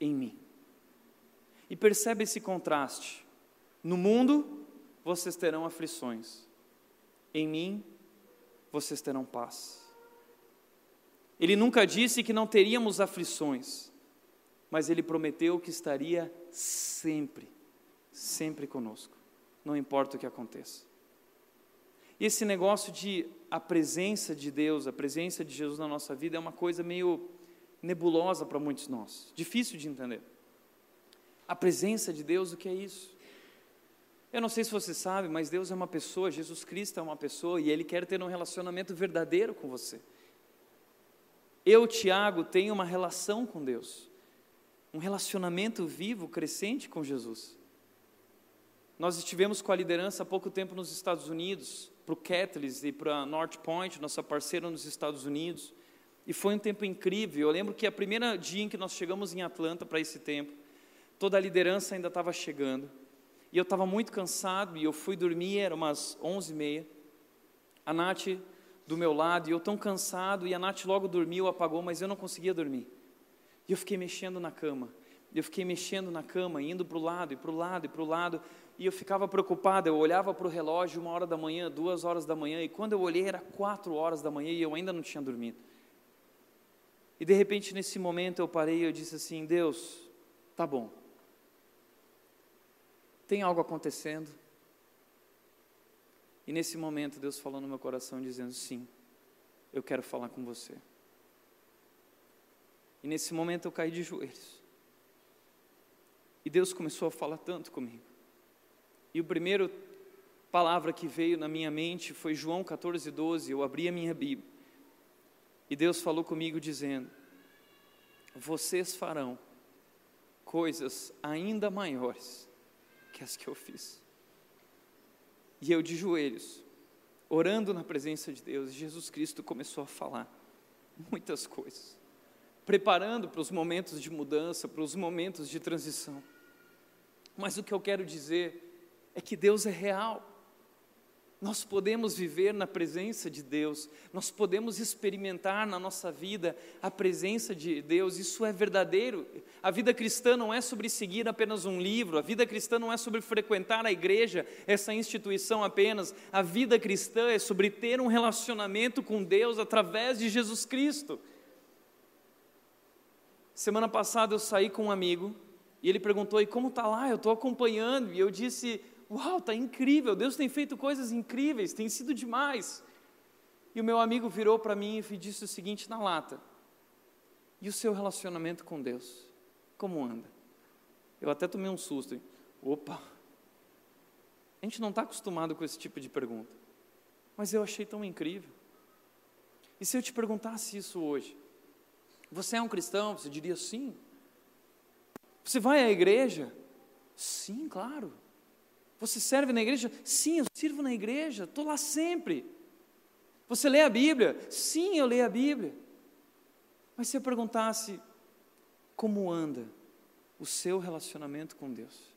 em mim. E percebe esse contraste. No mundo, vocês terão aflições. Em mim, vocês terão paz. Ele nunca disse que não teríamos aflições, mas ele prometeu que estaria sempre, sempre conosco, não importa o que aconteça. E esse negócio de a presença de Deus, a presença de Jesus na nossa vida é uma coisa meio nebulosa para muitos de nós, difícil de entender. A presença de Deus, o que é isso? Eu não sei se você sabe, mas Deus é uma pessoa, Jesus Cristo é uma pessoa e Ele quer ter um relacionamento verdadeiro com você. Eu, Tiago, tenho uma relação com Deus, um relacionamento vivo, crescente com Jesus. Nós estivemos com a liderança há pouco tempo nos Estados Unidos, para o Catalyst e para a North Point, nossa parceira nos Estados Unidos, e foi um tempo incrível. Eu lembro que a primeira dia em que nós chegamos em Atlanta para esse tempo, toda a liderança ainda estava chegando. E eu estava muito cansado e eu fui dormir, era umas onze e meia. A Nath do meu lado e eu tão cansado e a Nath logo dormiu, apagou, mas eu não conseguia dormir. E eu fiquei mexendo na cama. Eu fiquei mexendo na cama, indo para o lado e para o lado e para o lado. E eu ficava preocupado, eu olhava para o relógio, uma hora da manhã, duas horas da manhã, e quando eu olhei era quatro horas da manhã e eu ainda não tinha dormido. E de repente, nesse momento, eu parei e eu disse assim: Deus, tá bom, tem algo acontecendo? E nesse momento Deus falou no meu coração dizendo: Sim, eu quero falar com você. E nesse momento eu caí de joelhos. E Deus começou a falar tanto comigo. E o primeiro palavra que veio na minha mente foi João 14, 12. Eu abri a minha Bíblia. E Deus falou comigo dizendo: Vocês farão coisas ainda maiores que as que eu fiz. E eu de joelhos, orando na presença de Deus, Jesus Cristo começou a falar muitas coisas, preparando para os momentos de mudança, para os momentos de transição. Mas o que eu quero dizer é que Deus é real. Nós podemos viver na presença de Deus, nós podemos experimentar na nossa vida a presença de Deus, isso é verdadeiro. A vida cristã não é sobre seguir apenas um livro, a vida cristã não é sobre frequentar a igreja, essa instituição apenas. A vida cristã é sobre ter um relacionamento com Deus através de Jesus Cristo. Semana passada eu saí com um amigo e ele perguntou: e como está lá? Eu estou acompanhando. E eu disse: Uau, está incrível, Deus tem feito coisas incríveis, tem sido demais. E o meu amigo virou para mim e disse o seguinte na lata: E o seu relacionamento com Deus? Como anda? Eu até tomei um susto. Hein? Opa! A gente não está acostumado com esse tipo de pergunta. Mas eu achei tão incrível. E se eu te perguntasse isso hoje? Você é um cristão? Você diria sim. Você vai à igreja? Sim, claro. Você serve na igreja? Sim, eu sirvo na igreja, estou lá sempre. Você lê a Bíblia? Sim, eu leio a Bíblia. Mas se eu perguntasse como anda o seu relacionamento com Deus?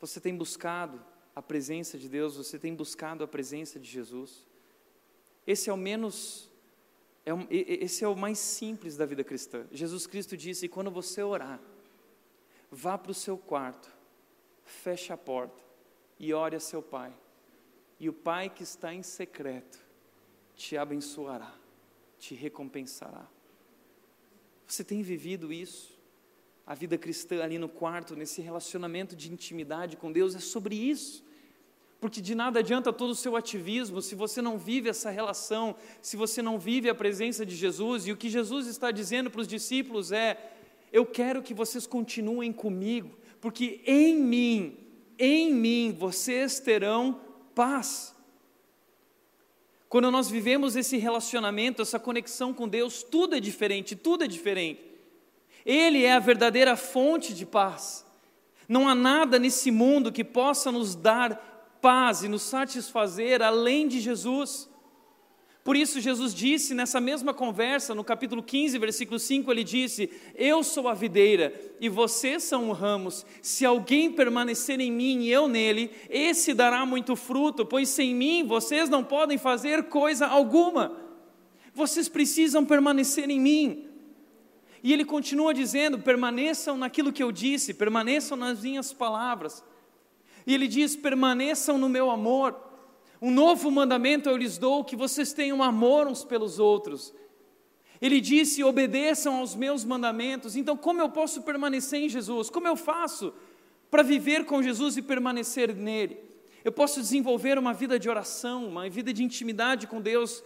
Você tem buscado a presença de Deus? Você tem buscado a presença de Jesus? Esse é o menos, é um, esse é o mais simples da vida cristã. Jesus Cristo disse: quando você orar, vá para o seu quarto feche a porta e ore a seu pai. E o pai que está em secreto te abençoará, te recompensará. Você tem vivido isso? A vida cristã ali no quarto, nesse relacionamento de intimidade com Deus, é sobre isso. Porque de nada adianta todo o seu ativismo se você não vive essa relação, se você não vive a presença de Jesus. E o que Jesus está dizendo para os discípulos é: Eu quero que vocês continuem comigo, porque em mim, em mim vocês terão paz. Quando nós vivemos esse relacionamento, essa conexão com Deus, tudo é diferente, tudo é diferente. Ele é a verdadeira fonte de paz. Não há nada nesse mundo que possa nos dar paz e nos satisfazer além de Jesus. Por isso, Jesus disse nessa mesma conversa, no capítulo 15, versículo 5, ele disse: Eu sou a videira e vocês são os ramos. Se alguém permanecer em mim e eu nele, esse dará muito fruto, pois sem mim vocês não podem fazer coisa alguma. Vocês precisam permanecer em mim. E ele continua dizendo: permaneçam naquilo que eu disse, permaneçam nas minhas palavras. E ele diz: permaneçam no meu amor. Um novo mandamento eu lhes dou, que vocês tenham amor uns pelos outros. Ele disse: obedeçam aos meus mandamentos. Então, como eu posso permanecer em Jesus? Como eu faço para viver com Jesus e permanecer nele? Eu posso desenvolver uma vida de oração, uma vida de intimidade com Deus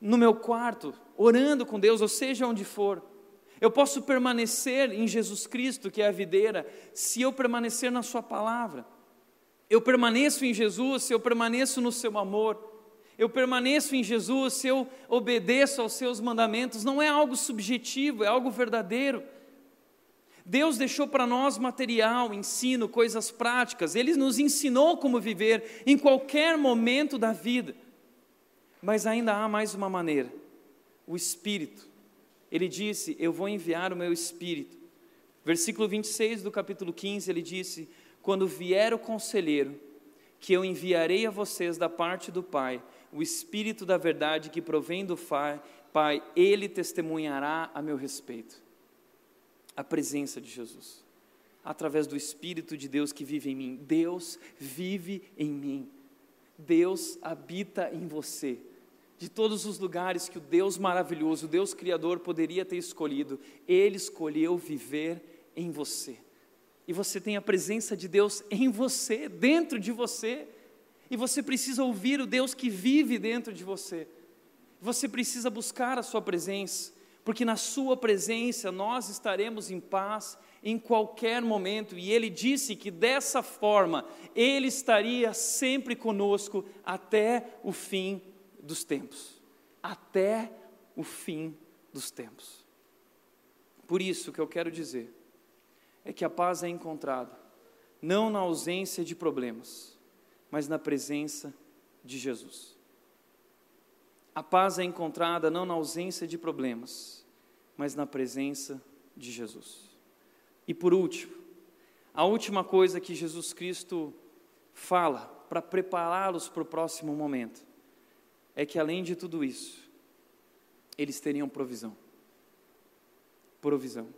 no meu quarto, orando com Deus, ou seja, onde for. Eu posso permanecer em Jesus Cristo, que é a videira, se eu permanecer na Sua palavra. Eu permaneço em Jesus se eu permaneço no seu amor. Eu permaneço em Jesus se eu obedeço aos seus mandamentos. Não é algo subjetivo, é algo verdadeiro. Deus deixou para nós material, ensino, coisas práticas. Ele nos ensinou como viver em qualquer momento da vida. Mas ainda há mais uma maneira: o Espírito. Ele disse: Eu vou enviar o meu Espírito. Versículo 26 do capítulo 15, ele disse: Quando vier o conselheiro, que eu enviarei a vocês da parte do Pai, o Espírito da verdade que provém do Pai, ele testemunhará a meu respeito a presença de Jesus, através do Espírito de Deus que vive em mim. Deus vive em mim. Deus habita em você. De todos os lugares que o Deus maravilhoso, o Deus Criador poderia ter escolhido, Ele escolheu viver em você. E você tem a presença de Deus em você, dentro de você. E você precisa ouvir o Deus que vive dentro de você. Você precisa buscar a Sua presença porque na Sua presença nós estaremos em paz em qualquer momento, e Ele disse que dessa forma Ele estaria sempre conosco até o fim dos tempos. Até o fim dos tempos. Por isso, que eu quero dizer é que a paz é encontrada não na ausência de problemas, mas na presença de Jesus. A paz é encontrada não na ausência de problemas, mas na presença de Jesus. E por último, a última coisa que Jesus Cristo fala para prepará-los para o próximo momento é que além de tudo isso, eles teriam provisão. Provisão.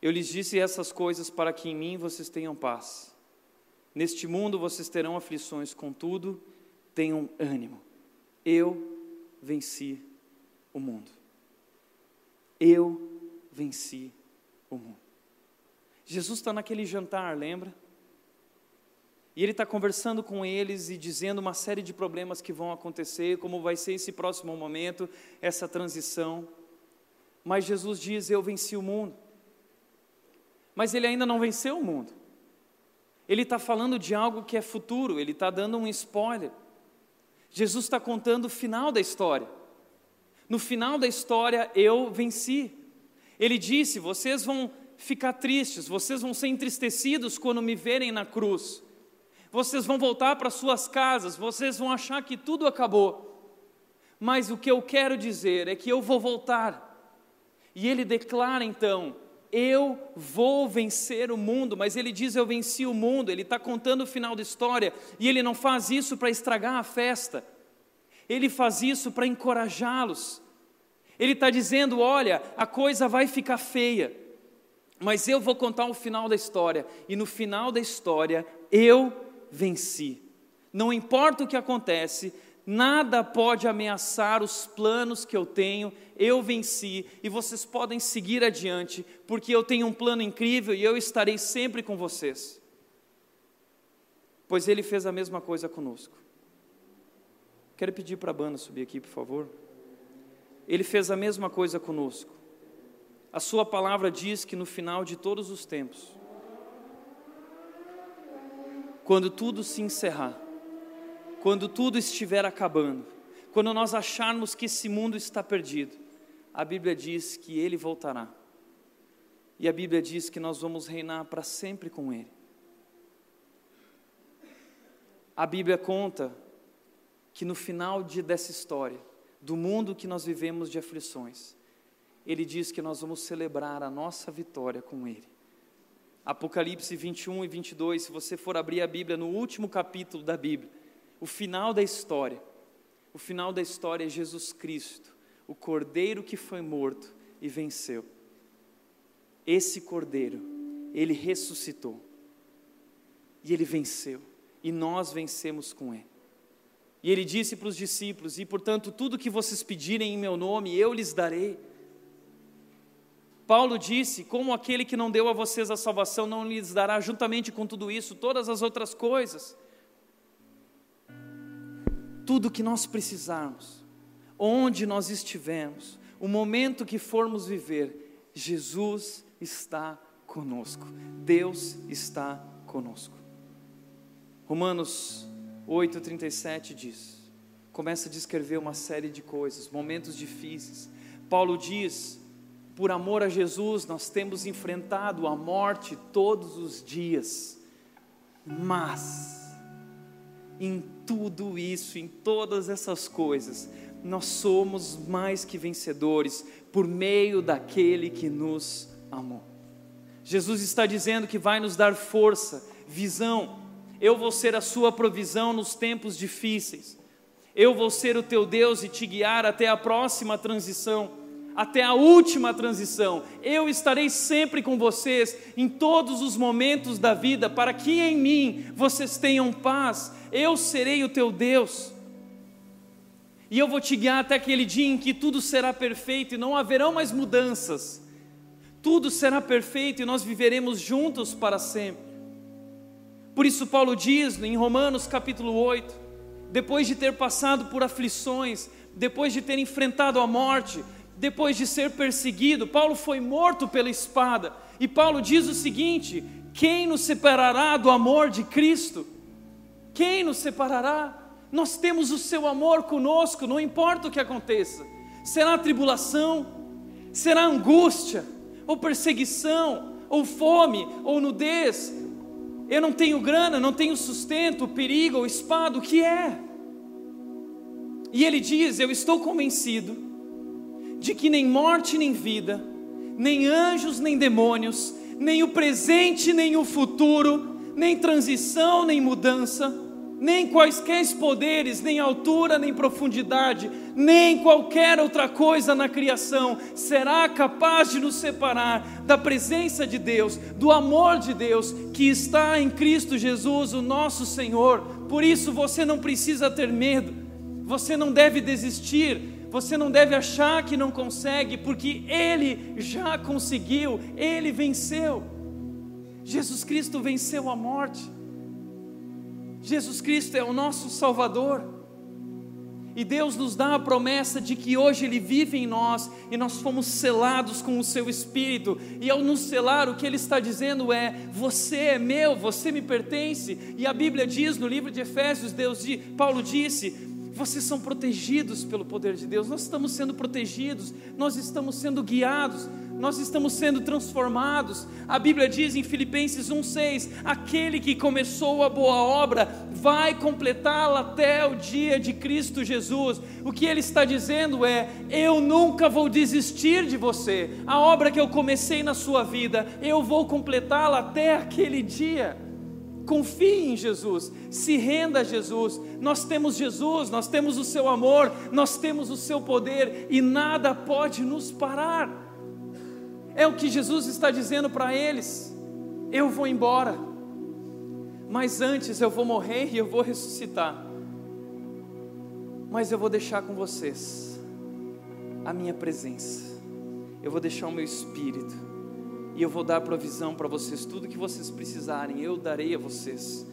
Eu lhes disse essas coisas para que em mim vocês tenham paz. Neste mundo vocês terão aflições, contudo, tenham ânimo. Eu venci o mundo. Eu venci o mundo. Jesus está naquele jantar, lembra? E ele está conversando com eles e dizendo uma série de problemas que vão acontecer, como vai ser esse próximo momento, essa transição. Mas Jesus diz: Eu venci o mundo. Mas ele ainda não venceu o mundo. Ele está falando de algo que é futuro, ele está dando um spoiler. Jesus está contando o final da história. No final da história, eu venci. Ele disse: Vocês vão ficar tristes, vocês vão ser entristecidos quando me verem na cruz. Vocês vão voltar para suas casas, vocês vão achar que tudo acabou. Mas o que eu quero dizer é que eu vou voltar. E ele declara então: Eu vou vencer o mundo. Mas ele diz: Eu venci o mundo. Ele está contando o final da história. E ele não faz isso para estragar a festa. Ele faz isso para encorajá-los. Ele está dizendo: olha, a coisa vai ficar feia, mas eu vou contar o final da história, e no final da história eu venci. Não importa o que acontece, nada pode ameaçar os planos que eu tenho, eu venci, e vocês podem seguir adiante, porque eu tenho um plano incrível e eu estarei sempre com vocês. Pois ele fez a mesma coisa conosco. Quero pedir para a banda subir aqui, por favor. Ele fez a mesma coisa conosco. A Sua palavra diz que no final de todos os tempos, quando tudo se encerrar, quando tudo estiver acabando, quando nós acharmos que esse mundo está perdido, a Bíblia diz que Ele voltará. E a Bíblia diz que nós vamos reinar para sempre com Ele. A Bíblia conta que no final de, dessa história, do mundo que nós vivemos de aflições, ele diz que nós vamos celebrar a nossa vitória com Ele. Apocalipse 21 e 22, se você for abrir a Bíblia no último capítulo da Bíblia, o final da história, o final da história é Jesus Cristo, o Cordeiro que foi morto e venceu. Esse Cordeiro, ele ressuscitou, e ele venceu, e nós vencemos com Ele. E ele disse para os discípulos: E portanto, tudo que vocês pedirem em meu nome, eu lhes darei. Paulo disse: Como aquele que não deu a vocês a salvação não lhes dará, juntamente com tudo isso, todas as outras coisas. Tudo que nós precisarmos, onde nós estivermos, o momento que formos viver, Jesus está conosco, Deus está conosco. Romanos 8,37 diz, começa a descrever uma série de coisas, momentos difíceis. Paulo diz: por amor a Jesus, nós temos enfrentado a morte todos os dias, mas, em tudo isso, em todas essas coisas, nós somos mais que vencedores por meio daquele que nos amou. Jesus está dizendo que vai nos dar força, visão. Eu vou ser a sua provisão nos tempos difíceis. Eu vou ser o teu Deus e te guiar até a próxima transição, até a última transição. Eu estarei sempre com vocês em todos os momentos da vida, para que em mim vocês tenham paz. Eu serei o teu Deus. E eu vou te guiar até aquele dia em que tudo será perfeito e não haverão mais mudanças. Tudo será perfeito e nós viveremos juntos para sempre. Por isso, Paulo diz em Romanos capítulo 8: depois de ter passado por aflições, depois de ter enfrentado a morte, depois de ser perseguido, Paulo foi morto pela espada. E Paulo diz o seguinte: quem nos separará do amor de Cristo? Quem nos separará? Nós temos o seu amor conosco, não importa o que aconteça. Será tribulação, será angústia, ou perseguição, ou fome, ou nudez. Eu não tenho grana, não tenho sustento, perigo ou espada, o que é? E ele diz: Eu estou convencido de que nem morte nem vida, nem anjos nem demônios, nem o presente nem o futuro, nem transição nem mudança, nem quaisquer poderes, nem altura, nem profundidade, nem qualquer outra coisa na criação será capaz de nos separar da presença de Deus, do amor de Deus que está em Cristo Jesus, o nosso Senhor. Por isso você não precisa ter medo, você não deve desistir, você não deve achar que não consegue, porque Ele já conseguiu, Ele venceu. Jesus Cristo venceu a morte. Jesus Cristo é o nosso Salvador. E Deus nos dá a promessa de que hoje Ele vive em nós e nós fomos selados com o Seu Espírito. E ao nos selar, o que Ele está dizendo é: Você é meu, você me pertence. E a Bíblia diz no livro de Efésios, Deus, Paulo disse: Vocês são protegidos pelo poder de Deus. Nós estamos sendo protegidos, nós estamos sendo guiados nós estamos sendo transformados. A Bíblia diz em Filipenses 1,6: aquele que começou a boa obra vai completá-la até o dia de Cristo Jesus. O que ele está dizendo é: eu nunca vou desistir de você. A obra que eu comecei na sua vida, eu vou completá-la até aquele dia. Confie em Jesus, se renda a Jesus. Nós temos Jesus, nós temos o seu amor, nós temos o seu poder e nada pode nos parar. É o que Jesus está dizendo para eles: eu vou embora, mas antes eu vou morrer e eu vou ressuscitar. Mas eu vou deixar com vocês a minha presença, eu vou deixar o meu espírito, e eu vou dar provisão para vocês, tudo que vocês precisarem, eu darei a vocês,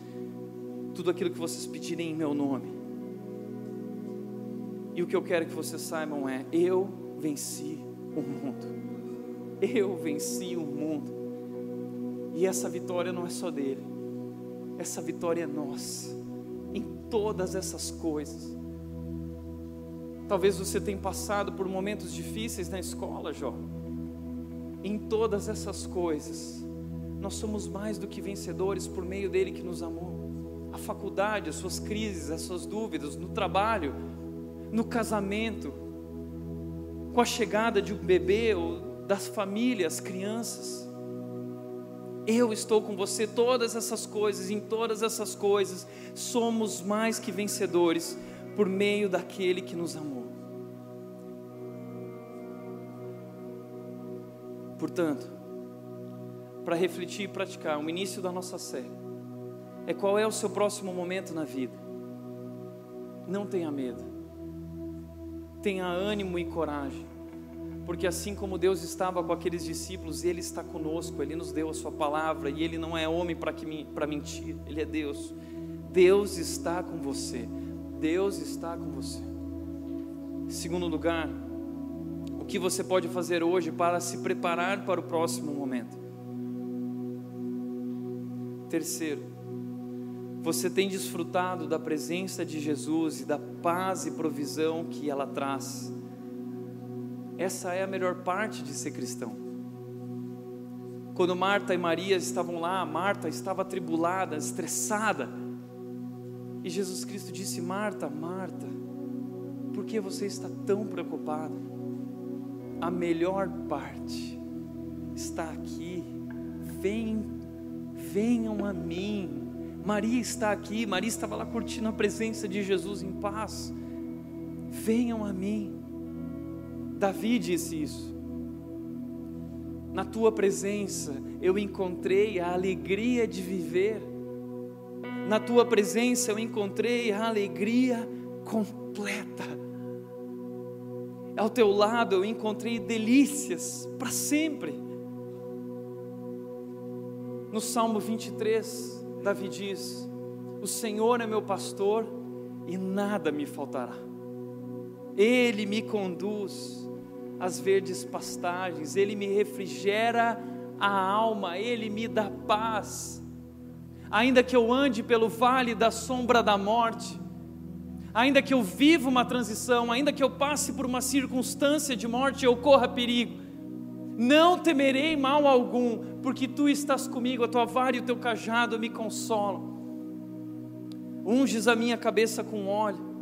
tudo aquilo que vocês pedirem em meu nome. E o que eu quero que vocês saibam é: eu venci o mundo. Eu venci o mundo. E essa vitória não é só dele, essa vitória é nossa, em todas essas coisas. Talvez você tenha passado por momentos difíceis na escola, Jó. Em todas essas coisas, nós somos mais do que vencedores por meio dele que nos amou. A faculdade, as suas crises, as suas dúvidas, no trabalho, no casamento, com a chegada de um bebê ou das famílias, crianças. Eu estou com você, todas essas coisas, em todas essas coisas, somos mais que vencedores por meio daquele que nos amou. Portanto, para refletir e praticar o início da nossa série, é qual é o seu próximo momento na vida. Não tenha medo, tenha ânimo e coragem porque assim como Deus estava com aqueles discípulos, Ele está conosco, Ele nos deu a Sua palavra, e Ele não é homem para mentir, Ele é Deus. Deus está com você, Deus está com você. Segundo lugar, o que você pode fazer hoje para se preparar para o próximo momento? Terceiro, você tem desfrutado da presença de Jesus e da paz e provisão que ela traz. Essa é a melhor parte de ser cristão. Quando Marta e Maria estavam lá, Marta estava atribulada, estressada. E Jesus Cristo disse: Marta, Marta, por que você está tão preocupada? A melhor parte está aqui. Vem, venham a mim. Maria está aqui, Maria estava lá curtindo a presença de Jesus em paz. Venham a mim. Davi disse isso. Na tua presença eu encontrei a alegria de viver. Na tua presença eu encontrei a alegria completa. Ao teu lado eu encontrei delícias para sempre. No Salmo 23, Davi diz: O Senhor é meu pastor e nada me faltará. Ele me conduz às verdes pastagens, Ele me refrigera a alma, Ele me dá paz. Ainda que eu ande pelo vale da sombra da morte, ainda que eu viva uma transição, ainda que eu passe por uma circunstância de morte, eu corra perigo, não temerei mal algum, porque tu estás comigo, a tua vara e o teu cajado me consolam. Unges a minha cabeça com óleo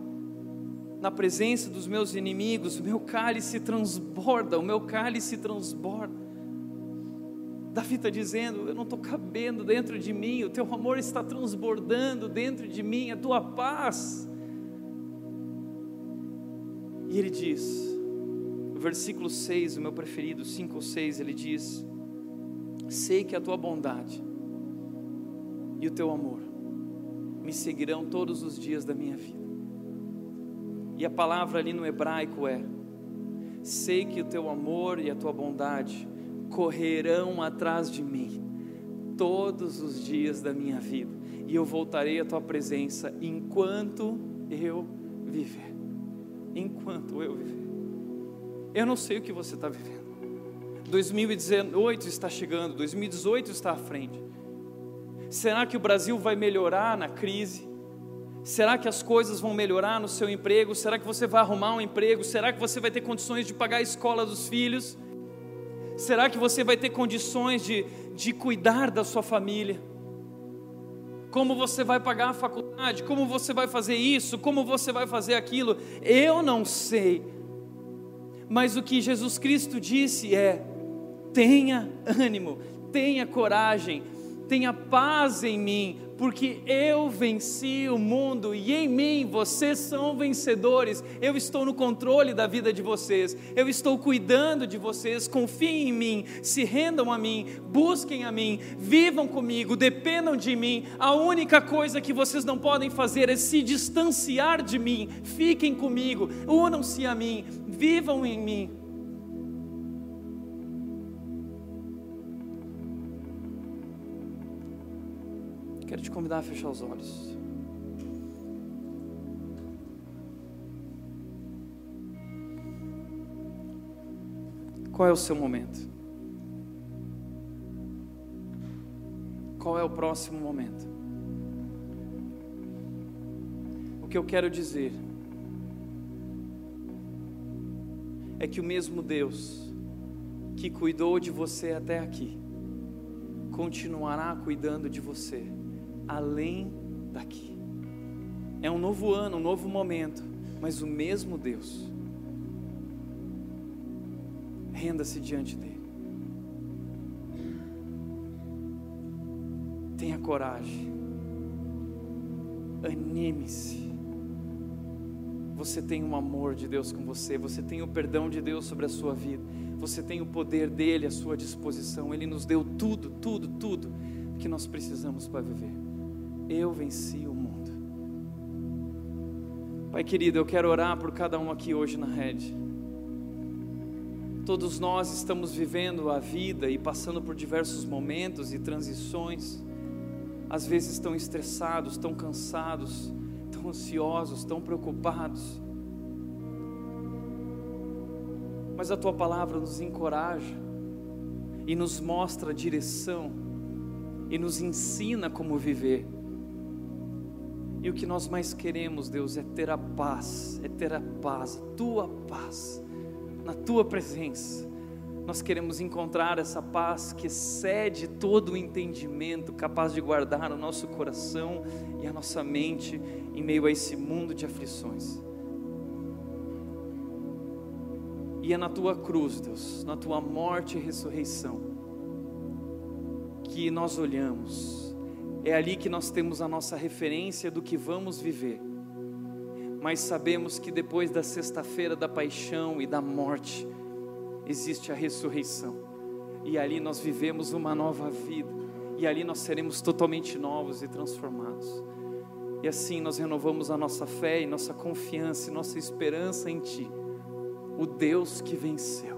na presença dos meus inimigos, meu cálice transborda, o meu cálice transborda. Davi está dizendo: Eu não estou cabendo dentro de mim, o teu amor está transbordando dentro de mim, a tua paz. E ele diz, o versículo 6, o meu preferido, 5 ou 6, ele diz: Sei que a tua bondade e o teu amor me seguirão todos os dias da minha vida e a palavra ali no hebraico é: sei que o teu amor e a tua bondade correrão atrás de mim todos os dias da minha vida, e eu voltarei à tua presença enquanto eu viver. Enquanto eu viver. Eu não sei o que você está vivendo. 2018 está chegando, 2018 está à frente. Será que o Brasil vai melhorar na crise? Será que as coisas vão melhorar no seu emprego? Será que você vai arrumar um emprego? Será que você vai ter condições de pagar a escola dos filhos? Será que você vai ter condições de, de cuidar da sua família? Como você vai pagar a faculdade? Como você vai fazer isso? Como você vai fazer aquilo? Eu não sei. Mas o que Jesus Cristo disse é: tenha ânimo, tenha coragem, tenha paz em mim, porque eu venci o mundo e em mim vocês são vencedores. Eu estou no controle da vida de vocês, eu estou cuidando de vocês. Confiem em mim, se rendam a mim, busquem a mim, vivam comigo, dependam de mim. A única coisa que vocês não podem fazer é se distanciar de mim. Fiquem comigo, unam-se a mim, vivam em mim. Quero te convidar a fechar os olhos. Qual é o seu momento? Qual é o próximo momento? O que eu quero dizer é que o mesmo Deus que cuidou de você até aqui, continuará cuidando de você além daqui. É um novo ano, um novo momento, mas o mesmo Deus. Renda-se diante dele. Tenha coragem. Anime-se. Você tem um amor de Deus com você, você tem o perdão de Deus sobre a sua vida, você tem o poder dele à sua disposição. Ele nos deu tudo, tudo, tudo que nós precisamos para viver eu venci o mundo. Pai querido, eu quero orar por cada um aqui hoje na rede. Todos nós estamos vivendo a vida e passando por diversos momentos e transições. Às vezes tão estressados, tão cansados, tão ansiosos, tão preocupados. Mas a tua palavra nos encoraja e nos mostra a direção e nos ensina como viver. E o que nós mais queremos, Deus, é ter a paz, é ter a paz, a tua paz, na tua presença. Nós queremos encontrar essa paz que excede todo o entendimento, capaz de guardar o nosso coração e a nossa mente em meio a esse mundo de aflições. E é na tua cruz, Deus, na tua morte e ressurreição, que nós olhamos é ali que nós temos a nossa referência do que vamos viver. Mas sabemos que depois da sexta-feira da paixão e da morte, existe a ressurreição. E ali nós vivemos uma nova vida. E ali nós seremos totalmente novos e transformados. E assim nós renovamos a nossa fé e nossa confiança e nossa esperança em Ti, o Deus que venceu.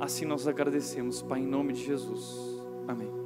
Assim nós agradecemos, Pai, em nome de Jesus. Amém.